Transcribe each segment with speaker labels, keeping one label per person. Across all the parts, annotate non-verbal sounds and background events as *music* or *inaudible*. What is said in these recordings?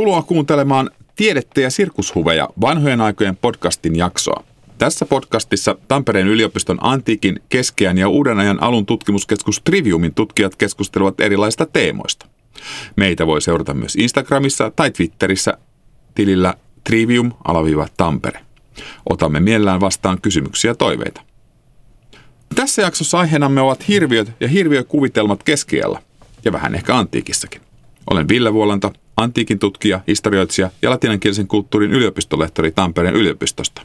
Speaker 1: Tervetuloa kuuntelemaan Tiedettä ja sirkushuveja vanhojen aikojen podcastin jaksoa. Tässä podcastissa Tampereen yliopiston antiikin, keskeän ja uuden ajan alun tutkimuskeskus Triviumin tutkijat keskustelevat erilaisista teemoista. Meitä voi seurata myös Instagramissa tai Twitterissä tilillä trivium-tampere. Otamme mielellään vastaan kysymyksiä ja toiveita. Tässä jaksossa aiheenamme ovat hirviöt ja hirviökuvitelmat keskiellä ja vähän ehkä antiikissakin. Olen Ville Vuolanta, antiikin tutkija, historioitsija ja latinankielisen kulttuurin yliopistolehtori Tampereen yliopistosta.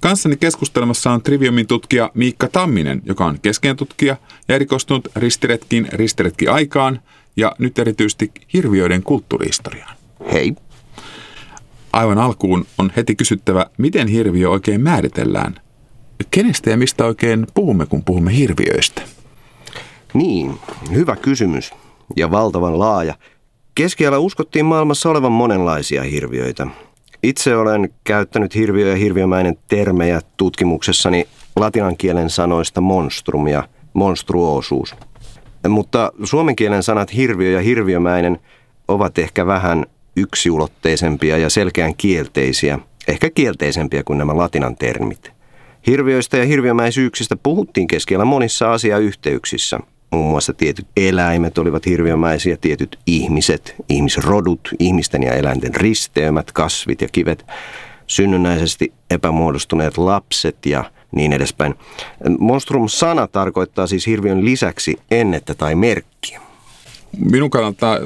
Speaker 1: Kanssani keskustelemassa on Triviumin tutkija Miikka Tamminen, joka on keskeinen tutkija ja erikoistunut ristiretkin ristiretki aikaan ja nyt erityisesti hirviöiden kulttuurihistoriaan.
Speaker 2: Hei.
Speaker 1: Aivan alkuun on heti kysyttävä, miten hirviö oikein määritellään? Kenestä ja mistä oikein puhumme, kun puhumme hirviöistä?
Speaker 2: Niin, hyvä kysymys ja valtavan laaja. Keskiajalla uskottiin maailmassa olevan monenlaisia hirviöitä. Itse olen käyttänyt hirviö- ja hirviömäinen termejä tutkimuksessani latinan kielen sanoista monstrum ja monstruosuus. Mutta suomen kielen sanat hirviö ja hirviömäinen ovat ehkä vähän yksiulotteisempia ja selkeän kielteisiä, ehkä kielteisempiä kuin nämä latinan termit. Hirviöistä ja hirviömäisyyksistä puhuttiin keskellä monissa asiayhteyksissä – Muun muassa tietyt eläimet olivat hirviömäisiä, tietyt ihmiset, ihmisrodut, ihmisten ja eläinten risteymät, kasvit ja kivet, synnynnäisesti epämuodostuneet lapset ja niin edespäin. Monstrum-sana tarkoittaa siis hirviön lisäksi ennettä tai merkkiä.
Speaker 1: Minun kannalta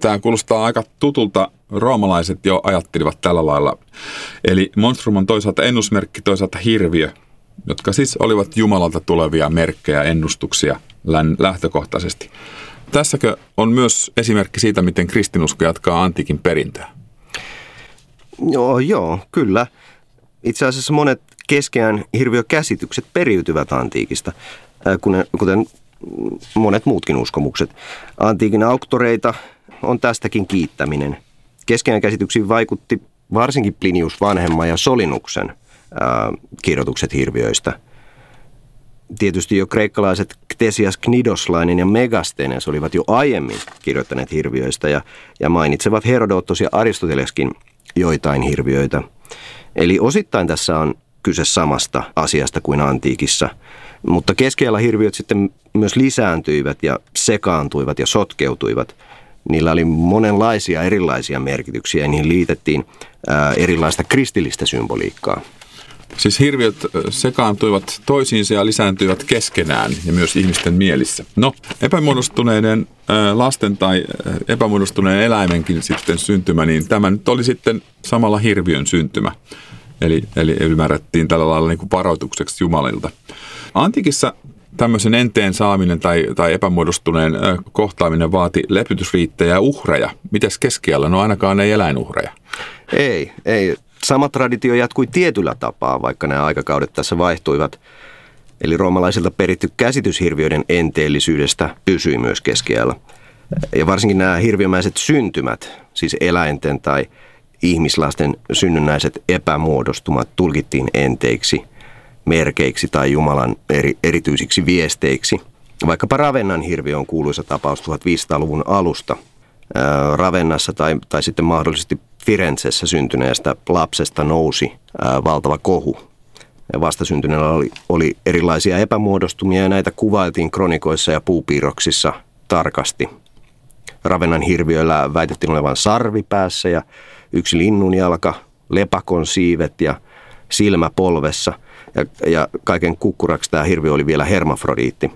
Speaker 1: tämä kuulostaa aika tutulta. Roomalaiset jo ajattelivat tällä lailla. Eli monstrum on toisaalta ennusmerkki, toisaalta hirviö, jotka siis olivat Jumalalta tulevia merkkejä, ennustuksia lähtökohtaisesti. Tässäkö on myös esimerkki siitä, miten kristinusko jatkaa antiikin perintöä?
Speaker 2: Joo, joo, kyllä. Itse asiassa monet keskeään hirviökäsitykset periytyvät antiikista, kuten monet muutkin uskomukset. Antiikin auktoreita on tästäkin kiittäminen. Keskeään käsityksiin vaikutti varsinkin Plinius vanhemman ja Solinuksen – kirjoitukset hirviöistä. Tietysti jo kreikkalaiset Ktesias Knidoslainen ja Megastenes olivat jo aiemmin kirjoittaneet hirviöistä ja, ja mainitsevat Herodotos ja Aristoteleskin joitain hirviöitä. Eli osittain tässä on kyse samasta asiasta kuin antiikissa, mutta keskellä hirviöt sitten myös lisääntyivät ja sekaantuivat ja sotkeutuivat. Niillä oli monenlaisia erilaisia merkityksiä ja niihin liitettiin ää, erilaista kristillistä symboliikkaa.
Speaker 1: Siis hirviöt sekaantuivat toisiinsa ja lisääntyivät keskenään ja myös ihmisten mielissä. No, epämuodostuneiden lasten tai epämuodostuneen eläimenkin sitten syntymä, niin tämä nyt oli sitten samalla hirviön syntymä. Eli, eli ymmärrettiin tällä lailla niin kuin varoitukseksi Jumalilta. Antiikissa tämmöisen enteen saaminen tai, tai epämuodostuneen kohtaaminen vaati lepytysriittejä ja uhreja. Mites keskiellä? No ainakaan ei eläinuhreja.
Speaker 2: Ei, ei. Sama traditio jatkui tietyllä tapaa, vaikka nämä aikakaudet tässä vaihtuivat. Eli roomalaisilta peritty käsitys hirviöiden enteellisyydestä pysyi myös keskiajalla. Ja varsinkin nämä hirviömäiset syntymät, siis eläinten tai ihmislasten synnynnäiset epämuodostumat tulkittiin enteiksi, merkeiksi tai Jumalan eri, erityisiksi viesteiksi. Vaikkapa Ravennan hirviö on kuuluisa tapaus 1500-luvun alusta. Ravennassa tai, tai sitten mahdollisesti Firenzessä syntyneestä lapsesta nousi ää, valtava kohu. Ja vastasyntyneellä oli, oli erilaisia epämuodostumia ja näitä kuvailtiin kronikoissa ja puupiirroksissa tarkasti. Ravennan hirviöllä väitettiin olevan sarvi päässä ja yksi linnun jalka, lepakon siivet ja silmä polvessa. Ja, ja kaiken kukkuraksi tämä hirviö oli vielä hermafrodiitti.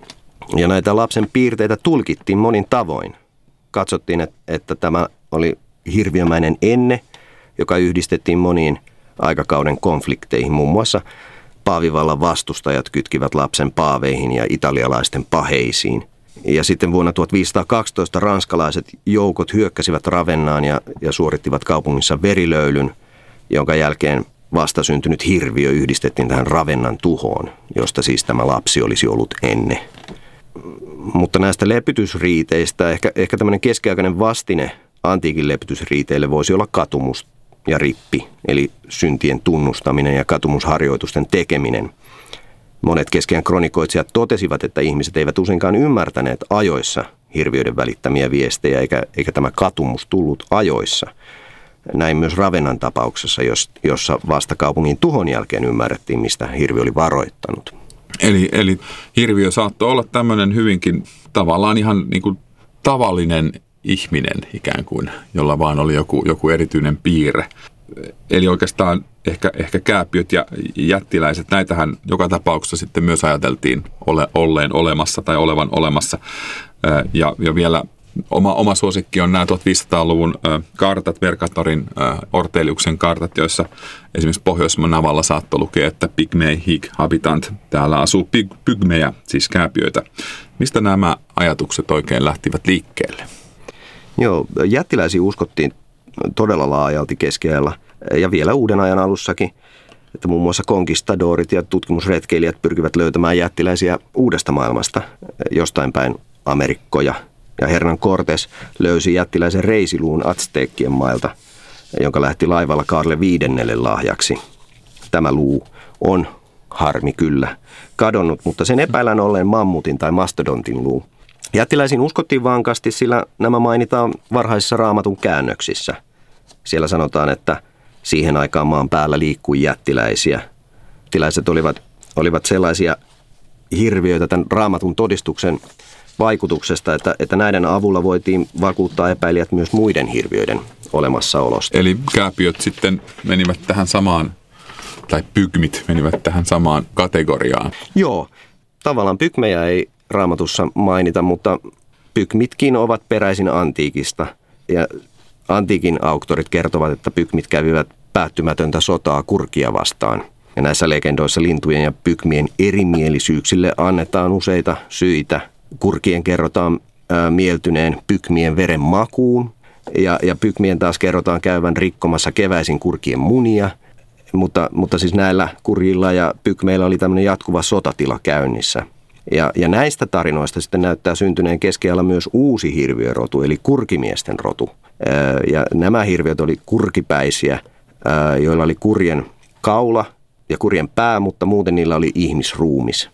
Speaker 2: Ja näitä lapsen piirteitä tulkittiin monin tavoin. Katsottiin, että, että tämä oli hirviömäinen enne, joka yhdistettiin moniin aikakauden konflikteihin. Muun muassa paavivallan vastustajat kytkivät lapsen paaveihin ja italialaisten paheisiin. Ja sitten vuonna 1512 ranskalaiset joukot hyökkäsivät Ravennaan ja, ja suorittivat kaupungissa verilöylyn, jonka jälkeen vastasyntynyt hirviö yhdistettiin tähän Ravennan tuhoon, josta siis tämä lapsi olisi ollut ennen. Mutta näistä lepytysriiteistä ehkä, ehkä tämmöinen keskiaikainen vastine antiikin lepytysriiteille voisi olla katumus ja rippi, eli syntien tunnustaminen ja katumusharjoitusten tekeminen. Monet keskeään kronikoitsijat totesivat, että ihmiset eivät useinkaan ymmärtäneet ajoissa hirviöiden välittämiä viestejä, eikä, eikä tämä katumus tullut ajoissa. Näin myös Ravenan tapauksessa, jossa vasta kaupungin tuhon jälkeen ymmärrettiin, mistä hirvi oli varoittanut.
Speaker 1: Eli, eli hirviö saattoi olla tämmöinen hyvinkin tavallaan ihan niin kuin tavallinen ihminen ikään kuin, jolla vaan oli joku, joku erityinen piirre. Eli oikeastaan ehkä, ehkä kääpiöt ja jättiläiset, näitähän joka tapauksessa sitten myös ajateltiin ole, olleen olemassa tai olevan olemassa. Ja, ja vielä oma, oma suosikki on nämä 1500-luvun kartat, Mercatorin Orteliuksen kartat, joissa esimerkiksi pohjois navalla saattoi lukea, että Pygmei hig habitant, täällä asuu pyg, pygmejä, siis kääpiöitä. Mistä nämä ajatukset oikein lähtivät liikkeelle?
Speaker 2: Joo, jättiläisiä uskottiin todella laajalti keskiajalla ja vielä uuden ajan alussakin, että muun muassa konkistadorit ja tutkimusretkeilijät pyrkivät löytämään jättiläisiä uudesta maailmasta jostain päin Amerikkoja. Ja Hernan Cortes löysi jättiläisen reisiluun Azteekkien mailta, jonka lähti laivalla Karle viidennelle lahjaksi. Tämä luu on harmi kyllä kadonnut, mutta sen epäilän olleen mammutin tai mastodontin luu. Jättiläisiin uskottiin vankasti, sillä nämä mainitaan varhaisissa raamatun käännöksissä. Siellä sanotaan, että siihen aikaan maan päällä liikkui jättiläisiä. Jättiläiset olivat, olivat sellaisia hirviöitä tämän raamatun todistuksen vaikutuksesta, että, että näiden avulla voitiin vakuuttaa epäilijät myös muiden hirviöiden olemassaolosta.
Speaker 1: Eli kääpiöt sitten menivät tähän samaan, tai pygmit menivät tähän samaan kategoriaan.
Speaker 2: Joo, tavallaan pygmejä ei raamatussa mainita, mutta pykmitkin ovat peräisin antiikista. Ja antiikin auktorit kertovat, että pykmit kävivät päättymätöntä sotaa kurkia vastaan. Ja näissä legendoissa lintujen ja pykmien erimielisyyksille annetaan useita syitä. Kurkien kerrotaan ää, mieltyneen pykmien veren makuun, ja, ja pykmien taas kerrotaan käyvän rikkomassa keväisin kurkien munia. Mutta, mutta siis näillä kurjilla ja pykmeillä oli tämmöinen jatkuva sotatila käynnissä – ja, ja näistä tarinoista sitten näyttää syntyneen keskiajalla myös uusi hirviörotu, eli kurkimiesten rotu. Ja nämä hirviöt oli kurkipäisiä, joilla oli kurjen kaula ja kurjen pää, mutta muuten niillä oli ihmisruumis.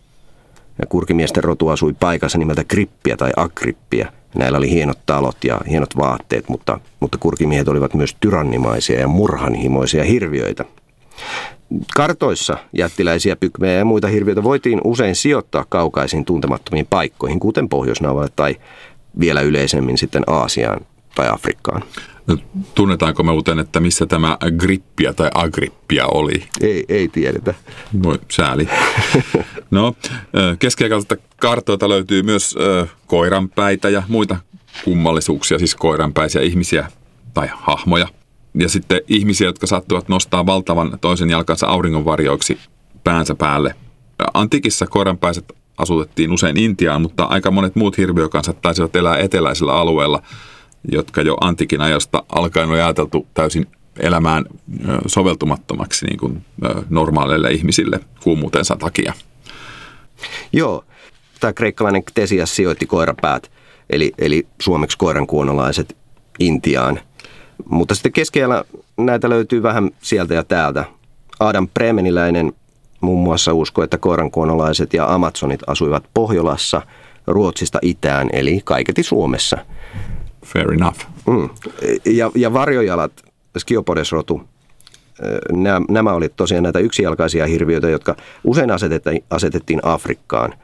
Speaker 2: Ja kurkimiesten rotu asui paikassa nimeltä Krippiä tai Akrippiä. Näillä oli hienot talot ja hienot vaatteet, mutta, mutta kurkimiehet olivat myös tyrannimaisia ja murhanhimoisia hirviöitä. Kartoissa jättiläisiä pykmejä ja muita hirviöitä voitiin usein sijoittaa kaukaisiin tuntemattomiin paikkoihin, kuten pohjois tai vielä yleisemmin sitten Aasiaan tai Afrikkaan.
Speaker 1: No, tunnetaanko me muuten, että missä tämä grippia tai agrippia oli?
Speaker 2: Ei, ei tiedetä.
Speaker 1: Voi sääli. No, keskiaikalta kartoilta löytyy myös koiranpäitä ja muita kummallisuuksia, siis koiranpäisiä ihmisiä tai hahmoja ja sitten ihmisiä, jotka sattuvat nostaa valtavan toisen jalkansa auringonvarjoiksi päänsä päälle. Antiikissa koiranpäiset asutettiin usein Intiaan, mutta aika monet muut hirviökansat taisivat elää eteläisellä alueella, jotka jo antiikin ajasta alkaen oli ajateltu täysin elämään soveltumattomaksi niin kuin normaaleille ihmisille kuumuutensa takia.
Speaker 2: Joo, tämä kreikkalainen Ktesias sijoitti koirapäät, eli, eli suomeksi koirankuonolaiset Intiaan – mutta sitten keskellä näitä löytyy vähän sieltä ja täältä. Adam Premeniläinen muun muassa uskoi, että koirankuonolaiset ja amazonit asuivat Pohjolassa, Ruotsista itään, eli kaiketi Suomessa.
Speaker 1: Fair enough. Mm.
Speaker 2: Ja, ja varjojalat, Skiopodes-rotu, nämä, nämä olivat tosiaan näitä yksijalkaisia hirviöitä, jotka usein asetettiin, asetettiin Afrikkaan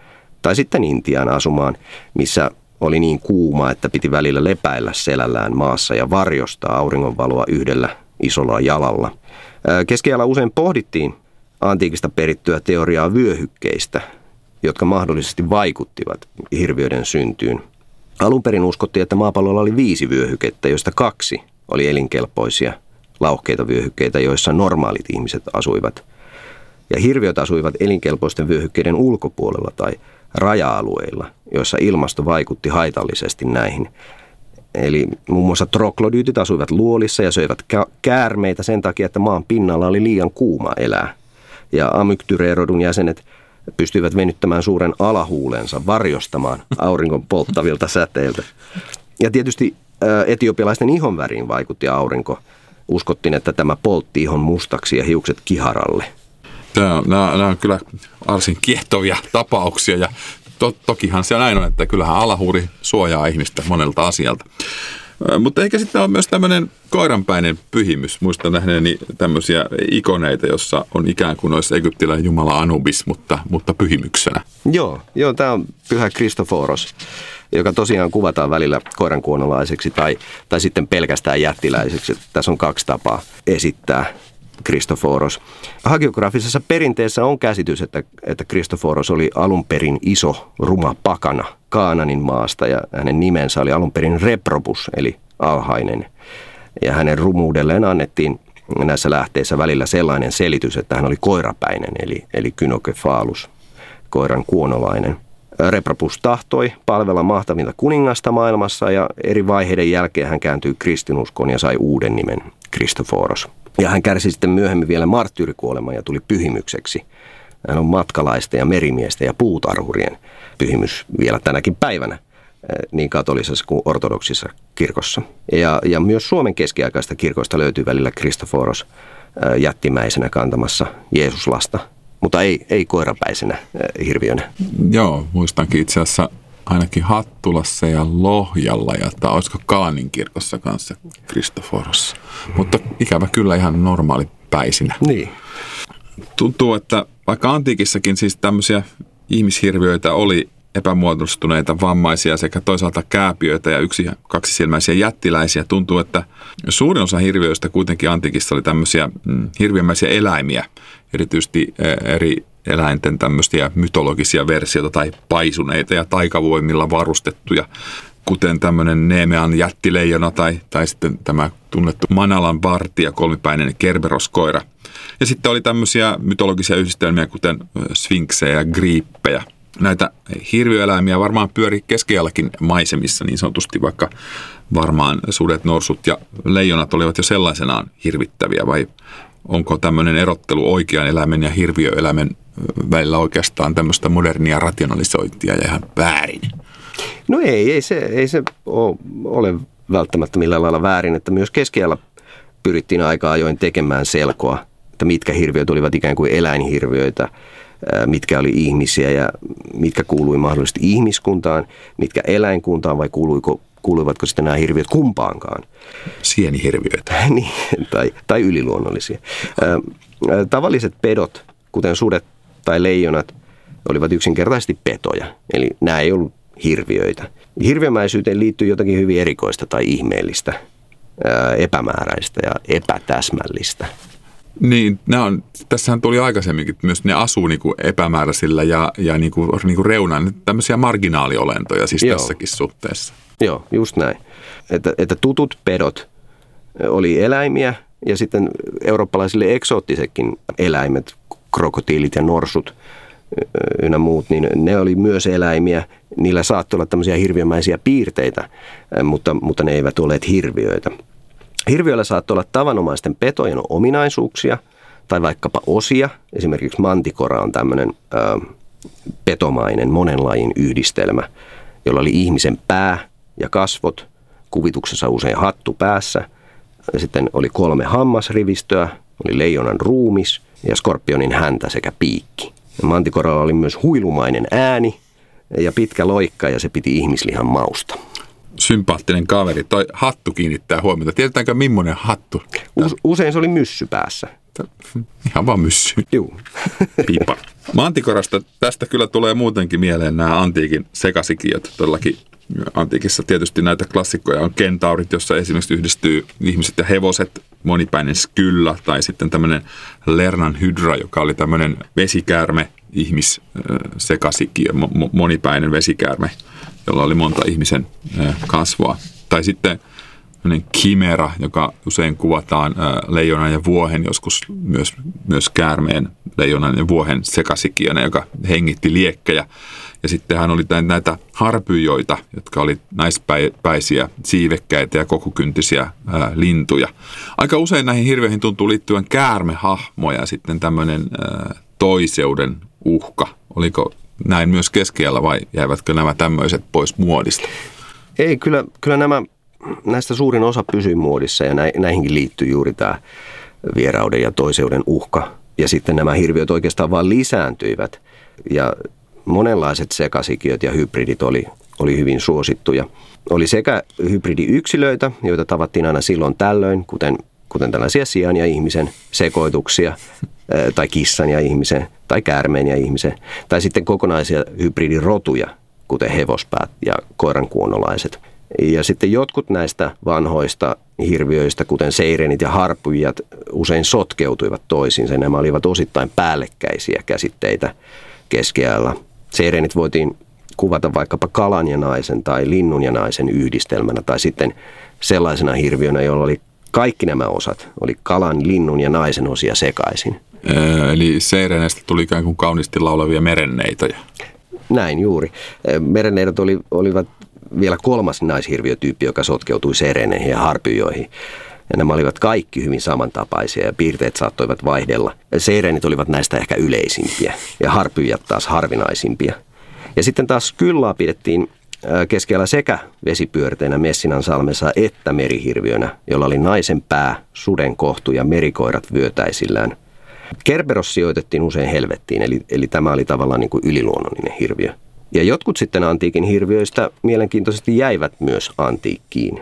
Speaker 2: tai sitten Intiaan asumaan, missä oli niin kuuma, että piti välillä lepäillä selällään maassa ja varjostaa auringonvaloa yhdellä isolla jalalla. Keskiajalla usein pohdittiin antiikista perittyä teoriaa vyöhykkeistä, jotka mahdollisesti vaikuttivat hirviöiden syntyyn. Alun perin uskottiin, että maapallolla oli viisi vyöhykettä, joista kaksi oli elinkelpoisia lauhkeita vyöhykkeitä, joissa normaalit ihmiset asuivat. Ja hirviöt asuivat elinkelpoisten vyöhykkeiden ulkopuolella tai raja-alueilla, joissa ilmasto vaikutti haitallisesti näihin. Eli muun muassa troklodyytit asuivat luolissa ja söivät käärmeitä sen takia, että maan pinnalla oli liian kuuma elää. Ja amyktyreerodun jäsenet pystyivät venyttämään suuren alahuulensa varjostamaan auringon polttavilta säteiltä. Ja tietysti etiopialaisten ihonväriin vaikutti aurinko. Uskottiin, että tämä poltti ihon mustaksi ja hiukset kiharalle –
Speaker 1: Tämä on, nämä, nämä on kyllä varsin kiehtovia tapauksia ja to, tokihan se näin on, että kyllähän alahuuri suojaa ihmistä monelta asialta. Mutta ehkä sitten on myös tämmöinen koiranpäinen pyhimys. Muistan nähneeni tämmöisiä ikoneita, jossa on ikään kuin olisi egyptiläinen jumala Anubis, mutta, mutta pyhimyksenä.
Speaker 2: Joo, joo tämä on pyhä Kristoforos, joka tosiaan kuvataan välillä koirankuonolaiseksi tai, tai sitten pelkästään jättiläiseksi. Tässä on kaksi tapaa esittää Kristoforos. Hagiografisessa perinteessä on käsitys, että, että Kristoforos oli alun perin iso, ruma pakana Kaananin maasta ja hänen nimensä oli alun perin Reprobus, eli alhainen. Ja hänen rumuudelleen annettiin näissä lähteissä välillä sellainen selitys, että hän oli koirapäinen, eli, eli kynokefaalus, koiran kuonolainen. Reprobus tahtoi palvella mahtavinta kuningasta maailmassa ja eri vaiheiden jälkeen hän kääntyi kristinuskoon ja sai uuden nimen, Kristoforos. Ja hän kärsi sitten myöhemmin vielä marttyyrikuoleman ja tuli pyhimykseksi. Hän on matkalaisten ja merimiesten ja puutarhurien pyhimys vielä tänäkin päivänä eh, niin katolisessa kuin ortodoksissa kirkossa. Ja, ja myös Suomen keskiaikaista kirkoista löytyy välillä Kristoforos eh, jättimäisenä kantamassa Jeesuslasta, mutta ei, ei koirapäisenä eh, hirviönä.
Speaker 1: Joo, muistankin itse asiassa ainakin Hattulassa ja Lohjalla ja tai olisiko Kalanin kirkossa kanssa Kristoforossa. Mutta ikävä kyllä ihan normaali päisinä.
Speaker 2: Niin.
Speaker 1: Tuntuu, että vaikka antiikissakin siis tämmöisiä ihmishirviöitä oli epämuodostuneita vammaisia sekä toisaalta kääpiöitä ja yksi kaksisilmäisiä jättiläisiä. Tuntuu, että suurin osa hirviöistä kuitenkin antiikissa oli tämmöisiä mm, hirviömäisiä eläimiä, erityisesti e, eri eläinten tämmöisiä mytologisia versioita tai paisuneita ja taikavoimilla varustettuja, kuten tämmöinen Neemean jättileijona tai, tai sitten tämä tunnettu Manalan vartija, kolmipäinen kerberoskoira. Ja sitten oli tämmöisiä mytologisia yhdistelmiä, kuten sfinksejä ja griippejä. Näitä hirviöeläimiä varmaan pyöri keskiajallakin maisemissa niin sanotusti, vaikka varmaan sudet, norsut ja leijonat olivat jo sellaisenaan hirvittäviä, vai onko tämmöinen erottelu oikean eläimen ja hirviöeläimen välillä oikeastaan tämmöistä modernia rationalisointia ja ihan väärin?
Speaker 2: No ei, ei se, ei se ole, välttämättä millään lailla väärin, että myös keskiajalla pyrittiin aika ajoin tekemään selkoa, että mitkä hirviöt olivat ikään kuin eläinhirviöitä, mitkä oli ihmisiä ja mitkä kuului mahdollisesti ihmiskuntaan, mitkä eläinkuntaan vai kuuluiko, kuuluivatko sitten nämä hirviöt kumpaankaan.
Speaker 1: Sienihirviöitä. *laughs*
Speaker 2: niin, tai, tai yliluonnollisia. Tavalliset pedot, kuten sudet tai leijonat olivat yksinkertaisesti petoja. Eli nämä ei ollut hirviöitä. Hirviömäisyyteen liittyy jotakin hyvin erikoista tai ihmeellistä, epämääräistä ja epätäsmällistä.
Speaker 1: Niin, nämä on, tässähän tuli aikaisemminkin, että myös ne asuu niin kuin epämääräisillä ja, ja niin kuin, niin kuin reunaan, tämmöisiä marginaaliolentoja siis Joo. tässäkin suhteessa.
Speaker 2: Joo, just näin. Että, että tutut pedot oli eläimiä ja sitten eurooppalaisille eksoottisetkin eläimet, krokotiilit ja norsut ynnä muut, niin ne oli myös eläimiä. Niillä saattoi olla tämmöisiä hirviömäisiä piirteitä, mutta, mutta ne eivät olleet hirviöitä. Hirviöillä saattoi olla tavanomaisten petojen ominaisuuksia tai vaikkapa osia. Esimerkiksi mantikora on tämmöinen ö, petomainen monenlajin yhdistelmä, jolla oli ihmisen pää ja kasvot, kuvituksessa usein hattu päässä. Sitten oli kolme hammasrivistöä, oli leijonan ruumis – ja skorpionin häntä sekä piikki. Mantikoralla oli myös huilumainen ääni ja pitkä loikka ja se piti ihmislihan mausta.
Speaker 1: Sympaattinen kaveri. Toi hattu kiinnittää huomiota. Tiedetäänkö millainen hattu?
Speaker 2: Usein se oli myssy päässä. *laughs*
Speaker 1: Ihan vaan myssy.
Speaker 2: Juu. *laughs*
Speaker 1: Pipa. Mantikorasta tästä kyllä tulee muutenkin mieleen nämä antiikin sekasikiot. Todellakin antiikissa tietysti näitä klassikkoja on kentaurit, jossa esimerkiksi yhdistyy ihmiset ja hevoset, monipäinen skylla tai sitten tämmöinen Lernan hydra, joka oli tämmöinen vesikäärme, ihmis sekasikio, monipäinen vesikäärme, jolla oli monta ihmisen kasvaa. Tai sitten kimera, joka usein kuvataan leijonan ja vuohen, joskus myös, myös käärmeen leijonan ja vuohen sekasikiona, joka hengitti liekkejä. Ja sitten hän oli näitä harpyjoita, jotka oli naispäisiä, siivekkäitä ja kokukyntisiä ää, lintuja. Aika usein näihin hirveihin tuntuu liittyvän käärmehahmoja ja sitten tämmöinen ää, toiseuden uhka. Oliko näin myös keskellä vai jäivätkö nämä tämmöiset pois muodista?
Speaker 2: Ei, kyllä, kyllä nämä, näistä suurin osa pysyy muodissa ja näihinkin liittyy juuri tämä vierauden ja toiseuden uhka. Ja sitten nämä hirviöt oikeastaan vaan lisääntyivät. Ja monenlaiset sekasikiöt ja hybridit oli, oli hyvin suosittuja. Oli sekä hybridiyksilöitä, joita tavattiin aina silloin tällöin, kuten, kuten tällaisia sian ja ihmisen sekoituksia, tai kissan ja ihmisen, tai käärmeen ja ihmisen, tai sitten kokonaisia hybridirotuja, kuten hevospäät ja koirankuonolaiset. Ja sitten jotkut näistä vanhoista hirviöistä, kuten seirenit ja harpujat, usein sotkeutuivat toisiinsa. Nämä olivat osittain päällekkäisiä käsitteitä keskiajalla. Seirenit voitiin kuvata vaikkapa kalan ja naisen tai linnun ja naisen yhdistelmänä tai sitten sellaisena hirviönä, jolla oli kaikki nämä osat, oli kalan, linnun ja naisen osia sekaisin.
Speaker 1: Eli seireneistä tuli ikään kuin kauniisti laulavia merenneitoja.
Speaker 2: Näin juuri. Merenneidot oli, olivat vielä kolmas naishirviötyyppi, joka sotkeutui sereneihin ja harpyoihin. Ja nämä olivat kaikki hyvin samantapaisia ja piirteet saattoivat vaihdella. Seirenit olivat näistä ehkä yleisimpiä ja harpyjat taas harvinaisimpia. Ja sitten taas kyllaa pidettiin keskellä sekä vesipyörteinä Messinan salmessa että merihirviönä, jolla oli naisen pää, suden kohtu ja merikoirat vyötäisillään. Kerberos sijoitettiin usein helvettiin, eli, eli tämä oli tavallaan niin kuin yliluonnollinen hirviö. Ja jotkut sitten antiikin hirviöistä mielenkiintoisesti jäivät myös antiikkiin.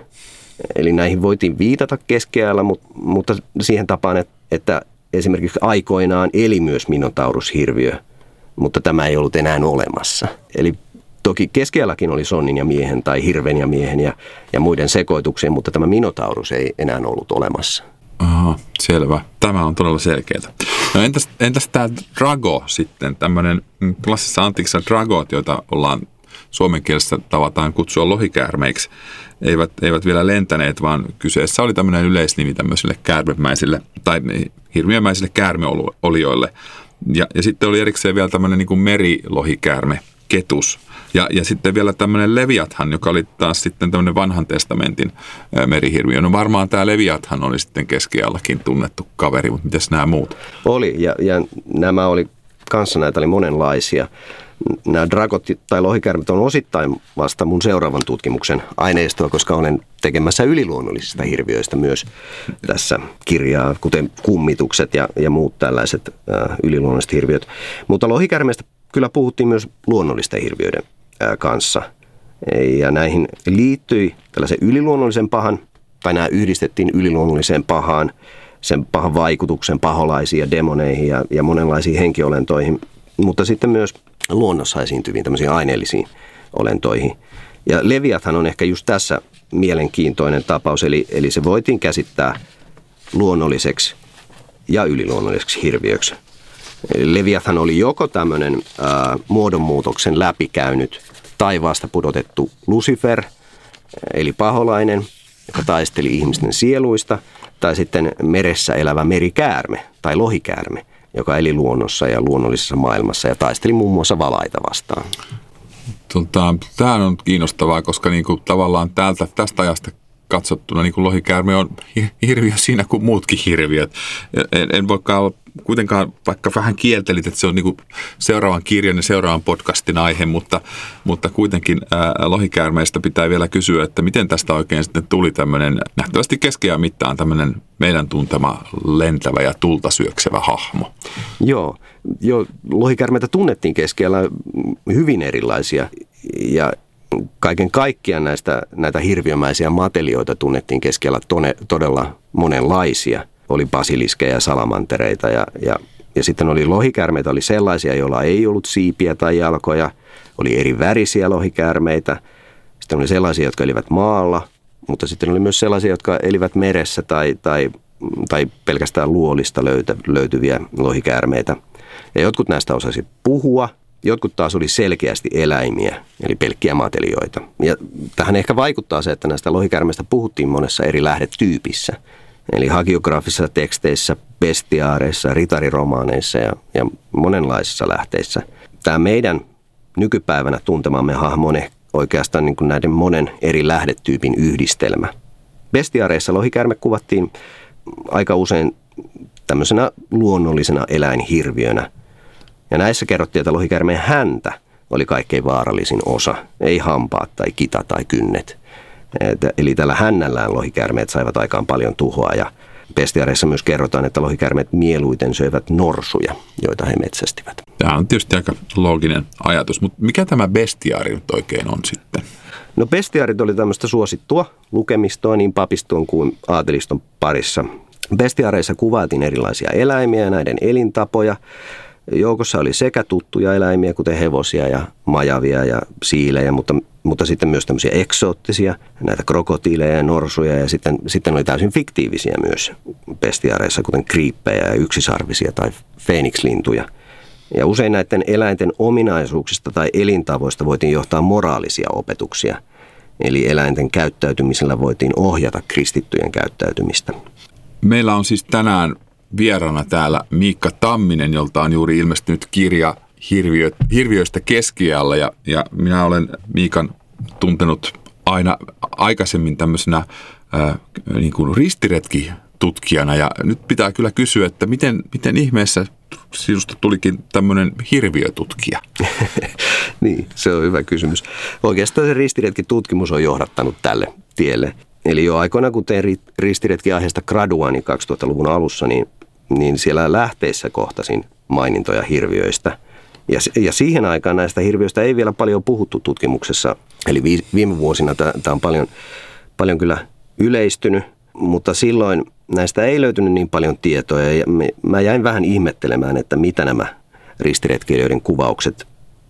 Speaker 2: Eli näihin voitiin viitata keskiajalla, mutta siihen tapaan, että esimerkiksi aikoinaan eli myös Minotaurushirviö, mutta tämä ei ollut enää olemassa. Eli toki keskiajallakin oli sonnin ja miehen tai hirven ja miehen ja, ja muiden sekoituksia, mutta tämä Minotaurus ei enää ollut olemassa.
Speaker 1: Aha, selvä. Tämä on todella selkeää. No entäs, entäs tämä Drago sitten, tämmöinen mm, klassisessa antiikissa Dragot, joita ollaan suomen kielessä tavataan kutsua lohikäärmeiksi, eivät, eivät vielä lentäneet, vaan kyseessä oli tämmöinen yleisnimi tämmöisille käärmemäisille tai hirviömäisille käärmeolioille. Ja, ja sitten oli erikseen vielä tämmöinen niin merilohikäärme, ketus – ja, ja sitten vielä tämmöinen Leviathan, joka oli taas sitten tämmöinen vanhan testamentin merihirviö. No varmaan tämä Leviathan oli sitten keskiajallakin tunnettu kaveri, mutta miten nämä muut?
Speaker 2: Oli, ja, ja nämä oli, kanssa näitä oli monenlaisia. Nämä dragot tai lohikärmet on osittain vasta mun seuraavan tutkimuksen aineistoa, koska olen tekemässä yliluonnollisista hirviöistä myös tässä kirjaa, kuten kummitukset ja, ja muut tällaiset äh, yliluonnolliset hirviöt. Mutta lohikärmeistä kyllä puhuttiin myös luonnollisten hirviöiden kanssa. Ja näihin liittyi tällaisen yliluonnollisen pahan, tai nämä yhdistettiin yliluonnolliseen pahaan, sen pahan vaikutuksen paholaisiin ja demoneihin ja, ja monenlaisiin henkiolentoihin, mutta sitten myös luonnossa esiintyviin tämmöisiin aineellisiin olentoihin. Ja Leviathan on ehkä just tässä mielenkiintoinen tapaus, eli, eli se voitiin käsittää luonnolliseksi ja yliluonnolliseksi hirviöksi. Leviathan oli joko tämmöinen äh, muodonmuutoksen läpikäynyt taivaasta pudotettu Lucifer, eli paholainen, joka taisteli ihmisten sieluista, tai sitten meressä elävä merikäärme tai lohikäärme, joka eli luonnossa ja luonnollisessa maailmassa ja taisteli muun muassa valaita vastaan.
Speaker 1: Tota, tämä on kiinnostavaa, koska niinku, tavallaan täältä, tästä ajasta katsottuna niin kuin lohikäärme on hirviö siinä kuin muutkin hirviöt. En, en voikaan olla kuitenkaan, vaikka vähän kieltelit, että se on niin seuraavan kirjan ja seuraavan podcastin aihe, mutta, mutta kuitenkin ää, lohikäärmeistä pitää vielä kysyä, että miten tästä oikein sitten tuli tämmöinen nähtävästi keskiään mittaan tämmöinen meidän tuntema lentävä ja tulta syöksevä hahmo.
Speaker 2: Joo, jo lohikäärmeitä tunnettiin keskellä hyvin erilaisia ja kaiken kaikkiaan näistä, näitä hirviömäisiä matelioita tunnettiin keskellä tone, todella monenlaisia. Oli basiliskeja, salamantereita ja, ja, ja sitten oli lohikärmeitä, oli sellaisia, joilla ei ollut siipiä tai jalkoja. Oli eri värisiä lohikärmeitä. Sitten oli sellaisia, jotka elivät maalla, mutta sitten oli myös sellaisia, jotka elivät meressä tai, tai, tai pelkästään luolista löytä, löytyviä lohikäärmeitä. Ja jotkut näistä osasi puhua – Jotkut taas oli selkeästi eläimiä, eli pelkkiä matelioita. Ja tähän ehkä vaikuttaa se, että näistä lohikärmeistä puhuttiin monessa eri lähdetyypissä. Eli hagiografisissa teksteissä, bestiaareissa, ritariromaaneissa ja, ja monenlaisissa lähteissä. Tämä meidän nykypäivänä tuntemamme hahmo on oikeastaan niin kuin näiden monen eri lähdetyypin yhdistelmä. Bestiaareissa lohikärme kuvattiin aika usein tämmöisenä luonnollisena eläinhirviönä – ja näissä kerrottiin, että lohikärmeen häntä oli kaikkein vaarallisin osa, ei hampaat tai kita tai kynnet. Eli tällä hännällään lohikärmeet saivat aikaan paljon tuhoa ja Bestiareissa myös kerrotaan, että lohikärmeet mieluiten söivät norsuja, joita he metsästivät.
Speaker 1: Tämä on tietysti aika looginen ajatus, mutta mikä tämä bestiaari nyt oikein on sitten?
Speaker 2: No bestiaarit oli tämmöistä suosittua lukemistoa niin papiston kuin aateliston parissa. Bestiaareissa kuvailtiin erilaisia eläimiä ja näiden elintapoja. Joukossa oli sekä tuttuja eläimiä, kuten hevosia ja majavia ja siilejä, mutta, mutta sitten myös tämmöisiä eksoottisia, näitä krokotiileja ja norsuja ja sitten, sitten oli täysin fiktiivisiä myös bestiaareissa, kuten kriippejä ja yksisarvisia tai feenikslintuja. Ja usein näiden eläinten ominaisuuksista tai elintavoista voitiin johtaa moraalisia opetuksia. Eli eläinten käyttäytymisellä voitiin ohjata kristittyjen käyttäytymistä.
Speaker 1: Meillä on siis tänään vierana täällä Miikka Tamminen, jolta on juuri ilmestynyt kirja Hirviö, Hirviöistä keskiällä ja, ja minä olen Miikan tuntenut aina aikaisemmin tämmöisenä ää, niin kuin ristiretki tutkijana ja nyt pitää kyllä kysyä, että miten, miten ihmeessä sinusta tulikin tämmöinen hirviötutkija? *laughs*
Speaker 2: niin, se on hyvä kysymys. Oikeastaan se ristiretki tutkimus on johdattanut tälle tielle. Eli jo aikoina, kun tein ristiretki aiheesta graduani 2000-luvun alussa, niin, niin siellä lähteissä kohtasin mainintoja hirviöistä. Ja, ja siihen aikaan näistä hirviöistä ei vielä paljon puhuttu tutkimuksessa. Eli viime vuosina tämä on paljon, paljon kyllä yleistynyt, mutta silloin näistä ei löytynyt niin paljon tietoa ja mä jäin vähän ihmettelemään, että mitä nämä ristiretkeilijöiden kuvaukset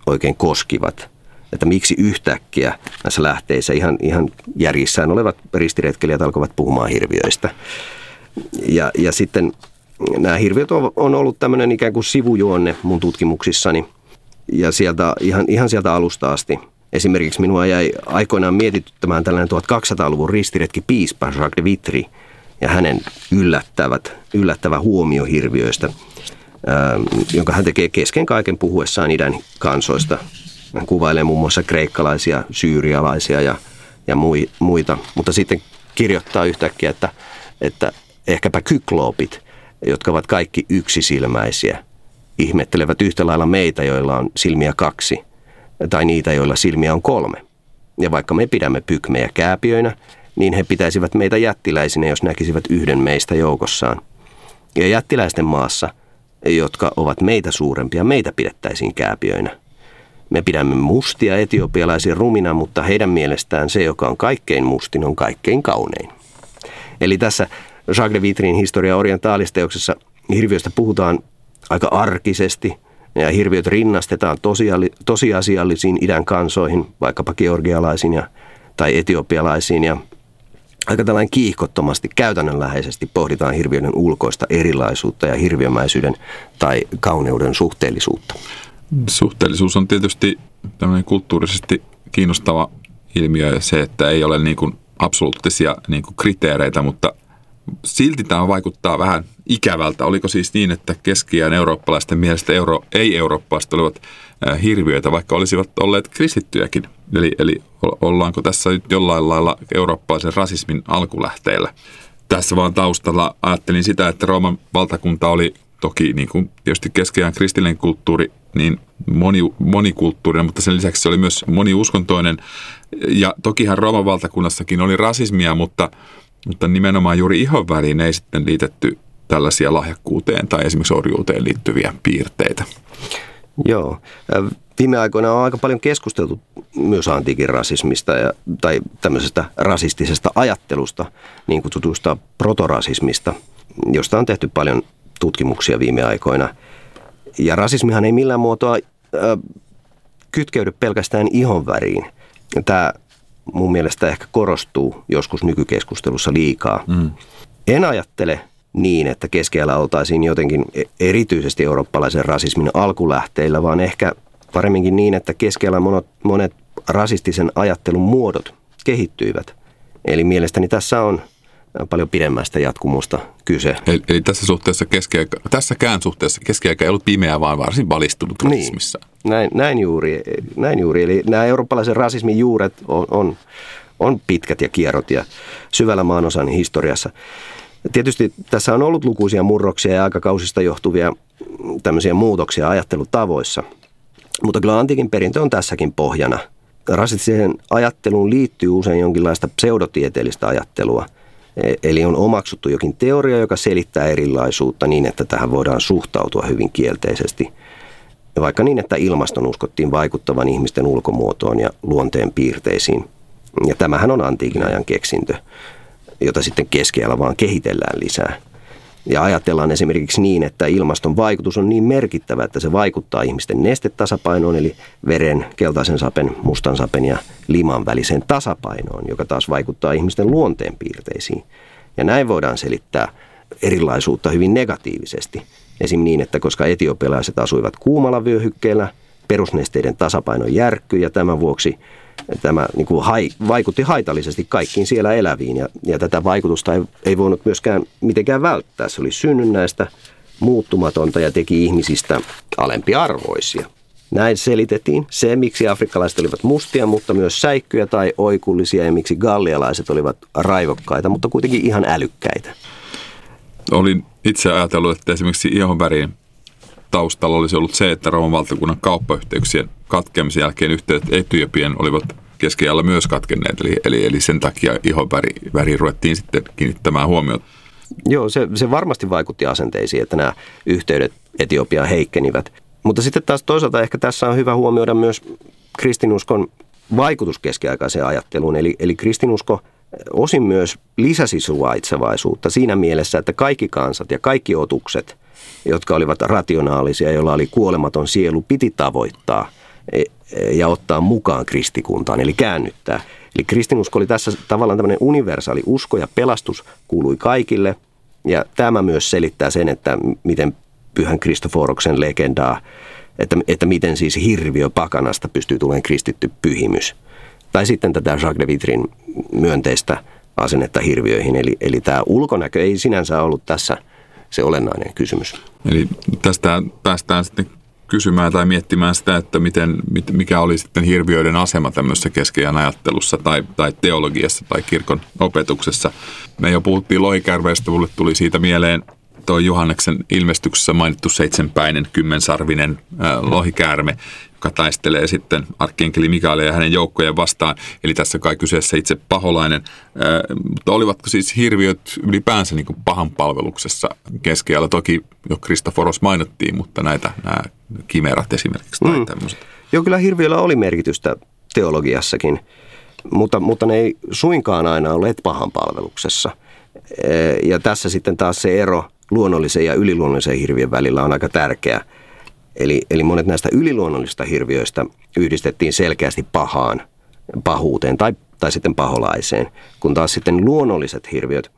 Speaker 2: oikein koskivat. Että miksi yhtäkkiä näissä lähteissä ihan, ihan järjissään olevat ristiretkeilijät alkoivat puhumaan hirviöistä. Ja, ja sitten nämä hirviöt on, ollut tämmöinen ikään kuin sivujuonne mun tutkimuksissani ja sieltä, ihan, ihan sieltä alusta asti. Esimerkiksi minua jäi aikoinaan mietityttämään tällainen 1200-luvun ristiretki piispa Jacques de Vitry – ja hänen yllättävät, yllättävä huomio hirviöistä, ää, jonka hän tekee kesken kaiken puhuessaan idän kansoista. Hän kuvailee muun muassa kreikkalaisia, syyrialaisia ja, ja muita, mutta sitten kirjoittaa yhtäkkiä, että, että ehkäpä kykloopit, jotka ovat kaikki yksisilmäisiä, ihmettelevät yhtä lailla meitä, joilla on silmiä kaksi, tai niitä, joilla silmiä on kolme. Ja vaikka me pidämme pykmejä kääpiöinä, niin he pitäisivät meitä jättiläisinä, jos näkisivät yhden meistä joukossaan. Ja jättiläisten maassa, jotka ovat meitä suurempia, meitä pidettäisiin kääpiöinä. Me pidämme mustia etiopialaisia rumina, mutta heidän mielestään se, joka on kaikkein mustin, on kaikkein kaunein. Eli tässä Jacques de Vitrin historia orientaalisteoksessa hirviöstä puhutaan aika arkisesti ja hirviöt rinnastetaan tosiasiallisiin idän kansoihin, vaikkapa georgialaisiin ja, tai etiopialaisiin ja aika tällainen kiihkottomasti, käytännönläheisesti pohditaan hirviöiden ulkoista erilaisuutta ja hirviömäisyyden tai kauneuden suhteellisuutta.
Speaker 1: Suhteellisuus on tietysti tämmöinen kulttuurisesti kiinnostava ilmiö ja se, että ei ole niin kuin absoluuttisia niin kuin kriteereitä, mutta silti tämä vaikuttaa vähän ikävältä. Oliko siis niin, että keskiään eurooppalaisten mielestä euro, ei-eurooppalaiset olivat hirviöitä, vaikka olisivat olleet kristittyjäkin? Eli, eli ollaanko tässä nyt jollain lailla eurooppalaisen rasismin alkulähteellä? Tässä vaan taustalla ajattelin sitä, että Rooman valtakunta oli toki niin kuin tietysti keskeään kristillinen kulttuuri, niin moni, monikulttuurinen, mutta sen lisäksi se oli myös moniuskontoinen. Ja tokihan Rooman valtakunnassakin oli rasismia, mutta, mutta nimenomaan juuri ihon väliin ei sitten liitetty tällaisia lahjakkuuteen tai esimerkiksi orjuuteen liittyviä piirteitä.
Speaker 2: Joo. Viime aikoina on aika paljon keskusteltu myös antiikin rasismista ja, tai tämmöisestä rasistisesta ajattelusta, niin kutsutusta protorasismista, josta on tehty paljon tutkimuksia viime aikoina. Ja rasismihan ei millään muotoa äh, kytkeydy pelkästään ihonväriin. Tämä mun mielestä ehkä korostuu joskus nykykeskustelussa liikaa. Mm. En ajattele niin, että keskellä oltaisiin jotenkin e- erityisesti eurooppalaisen rasismin alkulähteillä, vaan ehkä paremminkin niin, että keskellä monet, monet rasistisen ajattelun muodot kehittyivät. Eli mielestäni tässä on paljon pidemmästä jatkumusta kyse.
Speaker 1: Eli, eli tässä suhteessa keskiaika, tässäkään suhteessa keskiaika ei ollut pimeä, vaan varsin valistunut niin.
Speaker 2: Näin, näin, juuri, näin juuri. Eli nämä eurooppalaisen rasismin juuret on, on, on pitkät ja kierrot ja syvällä maanosan historiassa. Tietysti tässä on ollut lukuisia murroksia ja aikakausista johtuvia tämmöisiä muutoksia ajattelutavoissa. Mutta kyllä antiikin perintö on tässäkin pohjana. Rasistiseen ajatteluun liittyy usein jonkinlaista pseudotieteellistä ajattelua, E, eli on omaksuttu jokin teoria, joka selittää erilaisuutta niin, että tähän voidaan suhtautua hyvin kielteisesti. Vaikka niin, että ilmaston uskottiin vaikuttavan ihmisten ulkomuotoon ja luonteen piirteisiin. Ja tämähän on antiikin ajan keksintö, jota sitten keskiajalla vaan kehitellään lisää. Ja ajatellaan esimerkiksi niin, että ilmaston vaikutus on niin merkittävä, että se vaikuttaa ihmisten nestetasapainoon, eli veren, keltaisen sapen, mustan sapen ja liman väliseen tasapainoon, joka taas vaikuttaa ihmisten luonteenpiirteisiin. Ja näin voidaan selittää erilaisuutta hyvin negatiivisesti. Esim. niin, että koska etiopialaiset asuivat kuumalla vyöhykkeellä, perusnesteiden tasapaino järkkyi ja tämän vuoksi tämä niin kuin hai, vaikutti haitallisesti kaikkiin siellä eläviin ja, ja tätä vaikutusta ei, ei voinut myöskään mitenkään välttää. Se oli synnynnäistä, muuttumatonta ja teki ihmisistä alempiarvoisia. Näin selitettiin se, miksi afrikkalaiset olivat mustia, mutta myös säikkyjä tai oikullisia ja miksi gallialaiset olivat raivokkaita, mutta kuitenkin ihan älykkäitä.
Speaker 1: Olin itse ajatellut, että esimerkiksi ihonvärin taustalla olisi ollut se, että Rooman valtakunnan kauppayhteyksien katkeamisen jälkeen yhteydet Etiopien olivat keskiajalla myös katkenneet, eli, eli, eli sen takia ihonväri väri ruvettiin sitten kiinnittämään huomiota.
Speaker 2: Joo, se, se varmasti vaikutti asenteisiin, että nämä yhteydet Etiopiaan heikkenivät. Mutta sitten taas toisaalta ehkä tässä on hyvä huomioida myös kristinuskon vaikutus keskiaikaiseen ajatteluun. Eli, eli kristinusko osin myös lisäsi suvaitsevaisuutta siinä mielessä, että kaikki kansat ja kaikki otukset, jotka olivat rationaalisia, joilla oli kuolematon sielu, piti tavoittaa e, ja ottaa mukaan kristikuntaan, eli käännyttää. Eli kristinusko oli tässä tavallaan tämmöinen universaali usko ja pelastus kuului kaikille. Ja tämä myös selittää sen, että miten pyhän Kristoforoksen legendaa, että, että miten siis hirviö pakanasta pystyy tulemaan kristitty pyhimys. Tai sitten tätä Jacques de Vitrin myönteistä asennetta hirviöihin. Eli, eli tämä ulkonäkö ei sinänsä ollut tässä se olennainen kysymys.
Speaker 1: Eli tästä päästään sitten kysymään tai miettimään sitä, että miten, mikä oli sitten hirviöiden asema tämmöisessä keskeidän ajattelussa tai, tai teologiassa tai kirkon opetuksessa. Me jo puhuttiin lohikärveistä, mulle tuli siitä mieleen tuo Johanneksen ilmestyksessä mainittu seitsemänpäinen, kymmensarvinen äh, lohikäärme, joka taistelee sitten arkkienkeli Mikaelia ja hänen joukkojen vastaan. Eli tässä kai kyseessä itse paholainen. Äh, mutta olivatko siis hirviöt ylipäänsä niin pahan palveluksessa keskiajalla? Toki jo Kristoforos mainittiin, mutta näitä nämä kimerat esimerkiksi tai mm. tämmöiset.
Speaker 2: Joo, kyllä hirviöllä oli merkitystä teologiassakin, mutta, mutta ne ei suinkaan aina olleet pahan palveluksessa. Ja tässä sitten taas se ero luonnollisen ja yliluonnollisen hirviön välillä on aika tärkeä. Eli, eli monet näistä yliluonnollisista hirviöistä yhdistettiin selkeästi pahaan, pahuuteen tai, tai sitten paholaiseen, kun taas sitten luonnolliset hirviöt,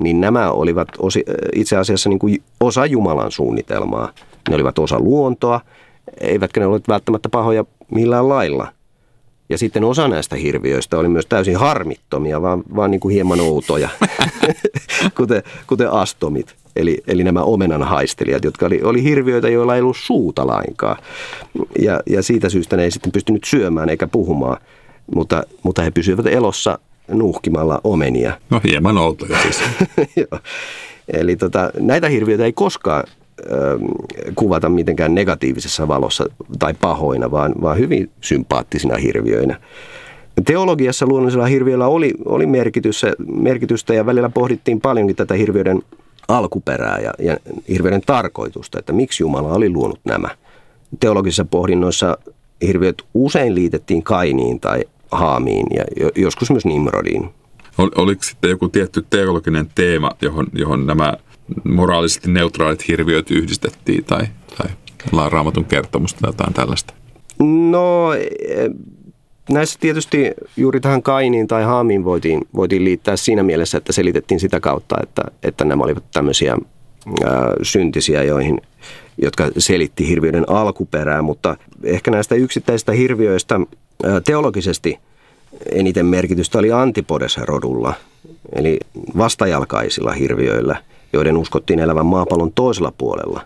Speaker 2: niin nämä olivat osi, itse asiassa niin kuin osa Jumalan suunnitelmaa. Ne olivat osa luontoa, eivätkä ne ole välttämättä pahoja millään lailla. Ja sitten osa näistä hirviöistä oli myös täysin harmittomia, vaan, vaan niin kuin hieman outoja, *laughs* *laughs* kuten, kuten astomit. Eli, eli nämä omenan haistelijat, jotka oli, oli hirviöitä, joilla ei ollut suuta lainkaan. Ja, ja siitä syystä ne ei sitten pystynyt syömään eikä puhumaan, mutta, mutta he pysyivät elossa nuuhkimalla omenia.
Speaker 1: No hieman outoja siis. *laughs*
Speaker 2: Eli tota, näitä hirviöitä ei koskaan ö, kuvata mitenkään negatiivisessa valossa tai pahoina, vaan, vaan hyvin sympaattisina hirviöinä. Teologiassa luonnollisella hirviöllä oli, oli merkitystä ja välillä pohdittiin paljonkin tätä hirviöiden alkuperää ja, ja hirveiden tarkoitusta, että miksi Jumala oli luonut nämä. Teologisissa pohdinnoissa hirviöt usein liitettiin Kainiin tai Haamiin ja joskus myös Nimrodiin.
Speaker 1: Ol, oliko sitten joku tietty teologinen teema, johon, johon nämä moraalisesti neutraalit hirviöt yhdistettiin tai, tai raamatun kertomusta tai jotain tällaista?
Speaker 2: No näissä tietysti juuri tähän Kainiin tai Haamiin voitiin, voitiin liittää siinä mielessä, että selitettiin sitä kautta, että, että nämä olivat tämmöisiä ää, syntisiä, joihin, jotka selitti hirviöiden alkuperää, mutta ehkä näistä yksittäisistä hirviöistä ää, teologisesti eniten merkitystä oli Antipodes-rodulla, eli vastajalkaisilla hirviöillä, joiden uskottiin elävän maapallon toisella puolella,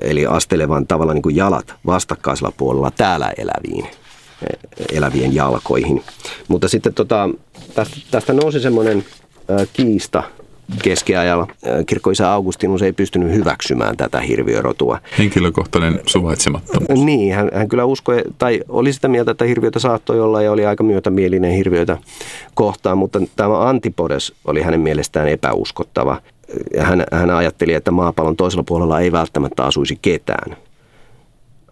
Speaker 2: eli astelevan tavalla niin kuin jalat vastakkaisella puolella täällä eläviin – elävien jalkoihin. Mutta sitten tota, tästä, tästä nousi semmoinen kiista keskiajalla kirkkoisa Augustinus ei pystynyt hyväksymään tätä hirviörotua.
Speaker 1: Henkilökohtainen suvaitsemattomuus.
Speaker 2: Niin, hän, hän kyllä uskoi, tai oli sitä mieltä, että hirviötä saattoi olla ja oli aika myötämielinen hirviötä kohtaan, mutta tämä Antipodes oli hänen mielestään epäuskottava. Hän, hän ajatteli, että maapallon toisella puolella ei välttämättä asuisi ketään.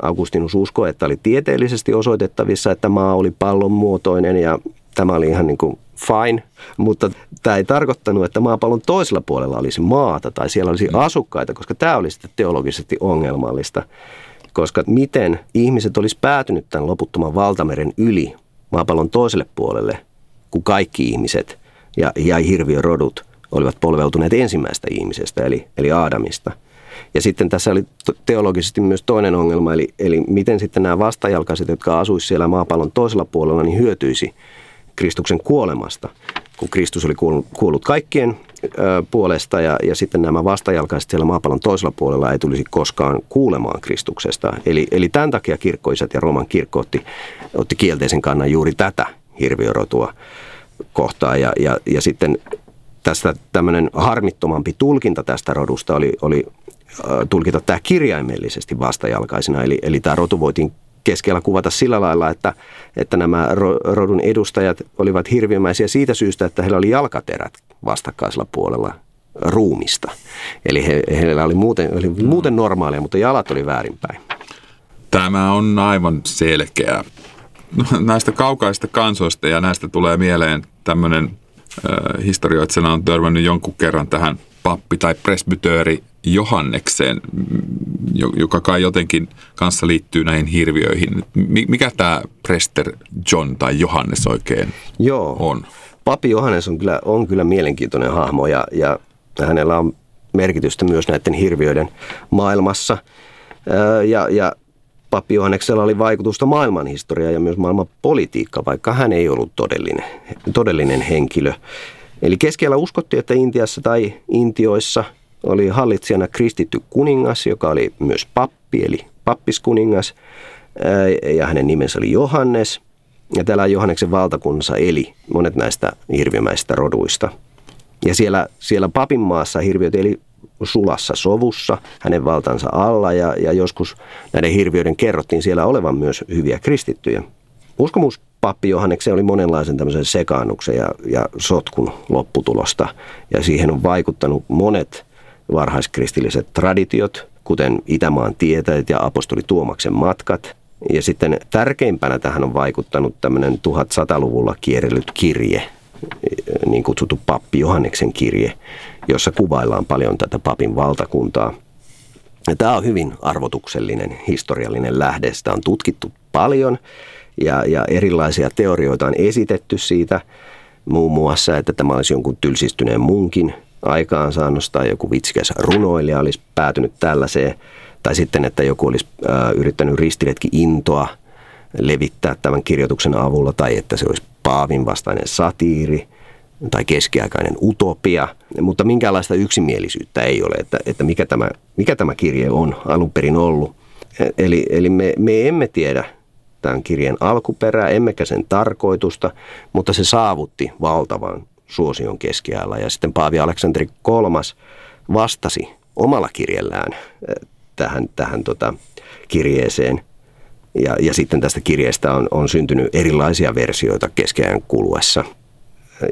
Speaker 2: Augustinus uskoi, että oli tieteellisesti osoitettavissa, että maa oli pallon muotoinen ja tämä oli ihan niin kuin fine, mutta tämä ei tarkoittanut, että maapallon toisella puolella olisi maata tai siellä olisi asukkaita, koska tämä oli sitten teologisesti ongelmallista. Koska miten ihmiset olisi päätynyt tämän loputtoman valtameren yli maapallon toiselle puolelle, kun kaikki ihmiset ja, ja hirviörodut olivat polveutuneet ensimmäistä ihmisestä, eli, eli Aadamista. Ja sitten tässä oli teologisesti myös toinen ongelma, eli, eli miten sitten nämä vastajalkaiset, jotka asuisivat siellä maapallon toisella puolella, niin hyötyisi Kristuksen kuolemasta, kun Kristus oli kuollut kaikkien puolesta ja, ja sitten nämä vastajalkaiset siellä maapallon toisella puolella ei tulisi koskaan kuulemaan Kristuksesta. Eli, eli tämän takia kirkkoisat ja Rooman kirkko otti, otti kielteisen kannan juuri tätä hirviörotua kohtaan ja, ja, ja sitten tästä tämmöinen harmittomampi tulkinta tästä rodusta oli, oli tulkita tämä kirjaimellisesti vastajalkaisena, eli, eli tämä rotu voitiin keskellä kuvata sillä lailla, että, että nämä rodun edustajat olivat hirviömäisiä siitä syystä, että heillä oli jalkaterät vastakkaisella puolella ruumista. Eli he, heillä oli muuten, oli muuten normaalia, mutta jalat oli väärinpäin.
Speaker 1: Tämä on aivan selkeä. *laughs* Näistä kaukaisista kansoista ja näistä tulee mieleen tämmöinen äh, historioitsijana on törmännyt jonkun kerran tähän pappi tai presbytööri Johannekseen, joka kai jotenkin kanssa liittyy näihin hirviöihin. Mikä tämä Prester John tai Johannes oikein Joo. on?
Speaker 2: Papi Johannes on kyllä, on kyllä mielenkiintoinen hahmo ja, ja hänellä on merkitystä myös näiden hirviöiden maailmassa. Ja, ja Pappi Johanneksella oli vaikutusta maailmanhistoriaan ja myös maailman politiikka, vaikka hän ei ollut todellinen, todellinen henkilö. Eli keskellä uskottiin, että Intiassa tai Intioissa – oli hallitsijana kristitty kuningas, joka oli myös pappi, eli pappiskuningas, ja hänen nimensä oli Johannes. Ja täällä Johanneksen valtakunnassa eli monet näistä hirviömäistä roduista. Ja siellä, siellä papin maassa hirviöt eli sulassa sovussa hänen valtansa alla ja, ja joskus näiden hirviöiden kerrottiin siellä olevan myös hyviä kristittyjä. Uskomus pappi Johanneksen oli monenlaisen tämmöisen sekaannuksen ja, ja sotkun lopputulosta ja siihen on vaikuttanut monet varhaiskristilliset traditiot, kuten Itämaan tietäjät ja apostoli Tuomaksen matkat. Ja sitten tärkeimpänä tähän on vaikuttanut tämmöinen 1100-luvulla kierrellyt kirje, niin kutsuttu pappi Johanneksen kirje, jossa kuvaillaan paljon tätä papin valtakuntaa. Ja tämä on hyvin arvotuksellinen historiallinen lähde. Sitä on tutkittu paljon ja, ja erilaisia teorioita on esitetty siitä. Muun muassa, että tämä olisi jonkun tylsistyneen munkin aikaansaannos tai joku vitsikäs runoilija olisi päätynyt tällaiseen, tai sitten, että joku olisi yrittänyt ristiretki intoa levittää tämän kirjoituksen avulla, tai että se olisi Paavin vastainen satiiri tai keskiaikainen utopia, mutta minkäänlaista yksimielisyyttä ei ole, että, että mikä, tämä, mikä tämä kirje on alun perin ollut. Eli, eli me, me emme tiedä tämän kirjeen alkuperää, emmekä sen tarkoitusta, mutta se saavutti valtavan suosion keskiajalla. Ja sitten Paavi Aleksanteri III vastasi omalla kirjellään eh, tähän, tähän tota kirjeeseen. Ja, ja sitten tästä kirjeestä on, on syntynyt erilaisia versioita keskeään kuluessa.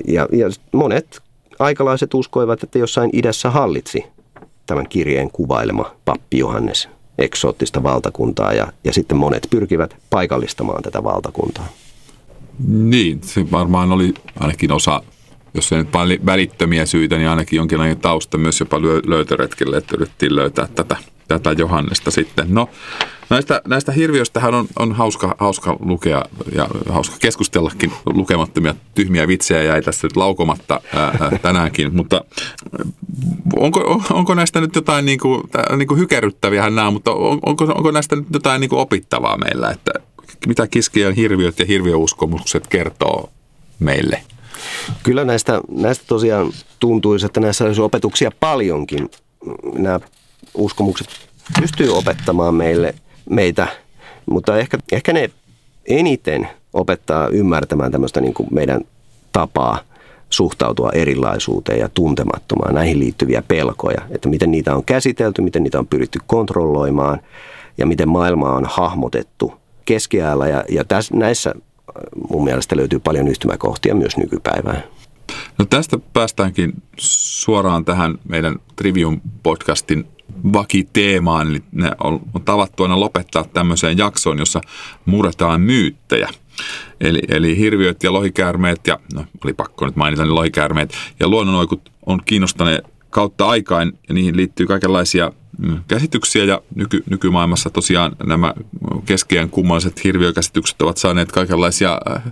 Speaker 2: Ja, ja monet aikalaiset uskoivat, että jossain idässä hallitsi tämän kirjeen kuvailema pappi Johannes eksoottista valtakuntaa ja, ja sitten monet pyrkivät paikallistamaan tätä valtakuntaa.
Speaker 1: Niin, se varmaan oli ainakin osa jos ei nyt välittömiä syitä, niin ainakin jonkinlainen tausta myös jopa löytöretkelle, että yritettiin löytää tätä, tätä Johannesta sitten. No, näistä, näistä hirviöistähän on, on hauska, hauska lukea ja hauska keskustellakin. Lukemattomia tyhmiä vitsejä jäi tässä nyt laukomatta ää, tänäänkin, mutta onko, onko näistä nyt jotain niin kuin, niin kuin hykerryttäviä nämä, mutta on, onko, onko näistä nyt jotain niin kuin opittavaa meillä, että mitä kiskijan hirviöt ja hirviöuskomukset kertoo meille?
Speaker 2: Kyllä näistä, näistä tosiaan tuntuisi, että näissä olisi opetuksia paljonkin. Nämä uskomukset pystyy opettamaan meille, meitä, mutta ehkä, ehkä ne eniten opettaa ymmärtämään tämmöistä niin kuin meidän tapaa suhtautua erilaisuuteen ja tuntemattomaan, näihin liittyviä pelkoja, että miten niitä on käsitelty, miten niitä on pyritty kontrolloimaan ja miten maailma on hahmotettu keskiajalla ja, ja tässä, näissä mun mielestä löytyy paljon yhtymäkohtia myös nykypäivään.
Speaker 1: No tästä päästäänkin suoraan tähän meidän Trivium-podcastin vakiteemaan, eli ne on tavattu aina lopettaa tämmöiseen jaksoon, jossa murretaan myyttejä. Eli, eli hirviöt ja lohikäärmeet, ja no, oli pakko nyt mainita ne lohikäärmeet, ja luonnonoikut on kiinnostaneet kautta aikaan, ja niihin liittyy kaikenlaisia mm, käsityksiä, ja nyky, nykymaailmassa tosiaan nämä keskeään kummalliset hirviökäsitykset ovat saaneet kaikenlaisia äh,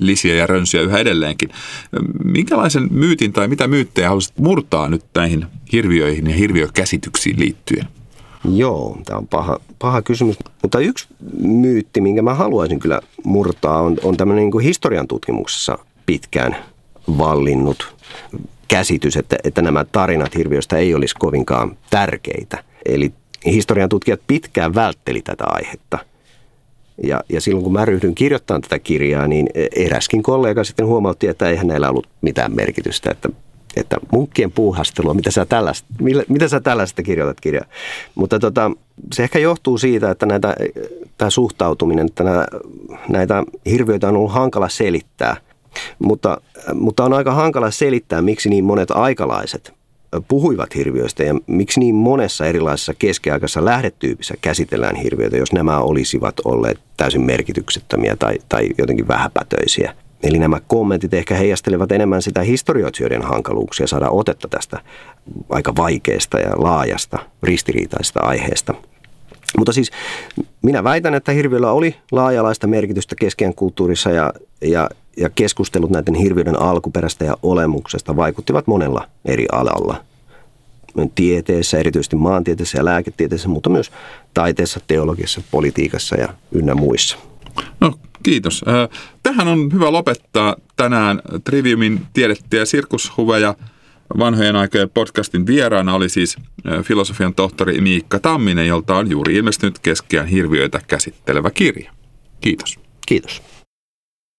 Speaker 1: lisiä ja rönsiä yhä edelleenkin. Minkälaisen myytin tai mitä myyttejä haluaisit murtaa nyt näihin hirviöihin ja hirviökäsityksiin liittyen?
Speaker 2: Joo, tämä on paha, paha kysymys. Mutta yksi myytti, minkä mä haluaisin kyllä murtaa, on, on tämmöinen niin historian tutkimuksessa pitkään vallinnut käsitys, että, että nämä tarinat hirviöstä ei olisi kovinkaan tärkeitä. Eli historian tutkijat pitkään vältteli tätä aihetta – ja, ja silloin kun mä ryhdyin kirjoittamaan tätä kirjaa, niin eräskin kollega sitten huomautti, että eihän näillä ollut mitään merkitystä, että, että munkkien puuhastelua, mitä sä tällaista, mitä sä tällaista kirjoitat kirjaa. Mutta tota, se ehkä johtuu siitä, että näitä, tämä suhtautuminen, että näitä hirviöitä on ollut hankala selittää. Mutta, mutta on aika hankala selittää, miksi niin monet aikalaiset puhuivat hirviöistä ja miksi niin monessa erilaisessa keskiaikaisessa lähdetyypissä käsitellään hirviöitä, jos nämä olisivat olleet täysin merkityksettömiä tai, tai jotenkin vähäpätöisiä. Eli nämä kommentit ehkä heijastelevat enemmän sitä historioitsijoiden hankaluuksia saada otetta tästä aika vaikeasta ja laajasta ristiriitaisesta aiheesta. Mutta siis minä väitän, että hirviöllä oli laajalaista merkitystä keskeän kulttuurissa ja, ja ja keskustelut näiden hirviöiden alkuperästä ja olemuksesta vaikuttivat monella eri alalla. Tieteessä, erityisesti maantieteessä ja lääketieteessä, mutta myös taiteessa, teologiassa, politiikassa ja ynnä muissa.
Speaker 1: No kiitos. Tähän on hyvä lopettaa tänään Triviumin tiedettä ja sirkushuveja. Vanhojen aikojen podcastin vieraana oli siis filosofian tohtori Miikka Tamminen, jolta on juuri ilmestynyt keskiään hirviöitä käsittelevä kirja. Kiitos.
Speaker 2: Kiitos.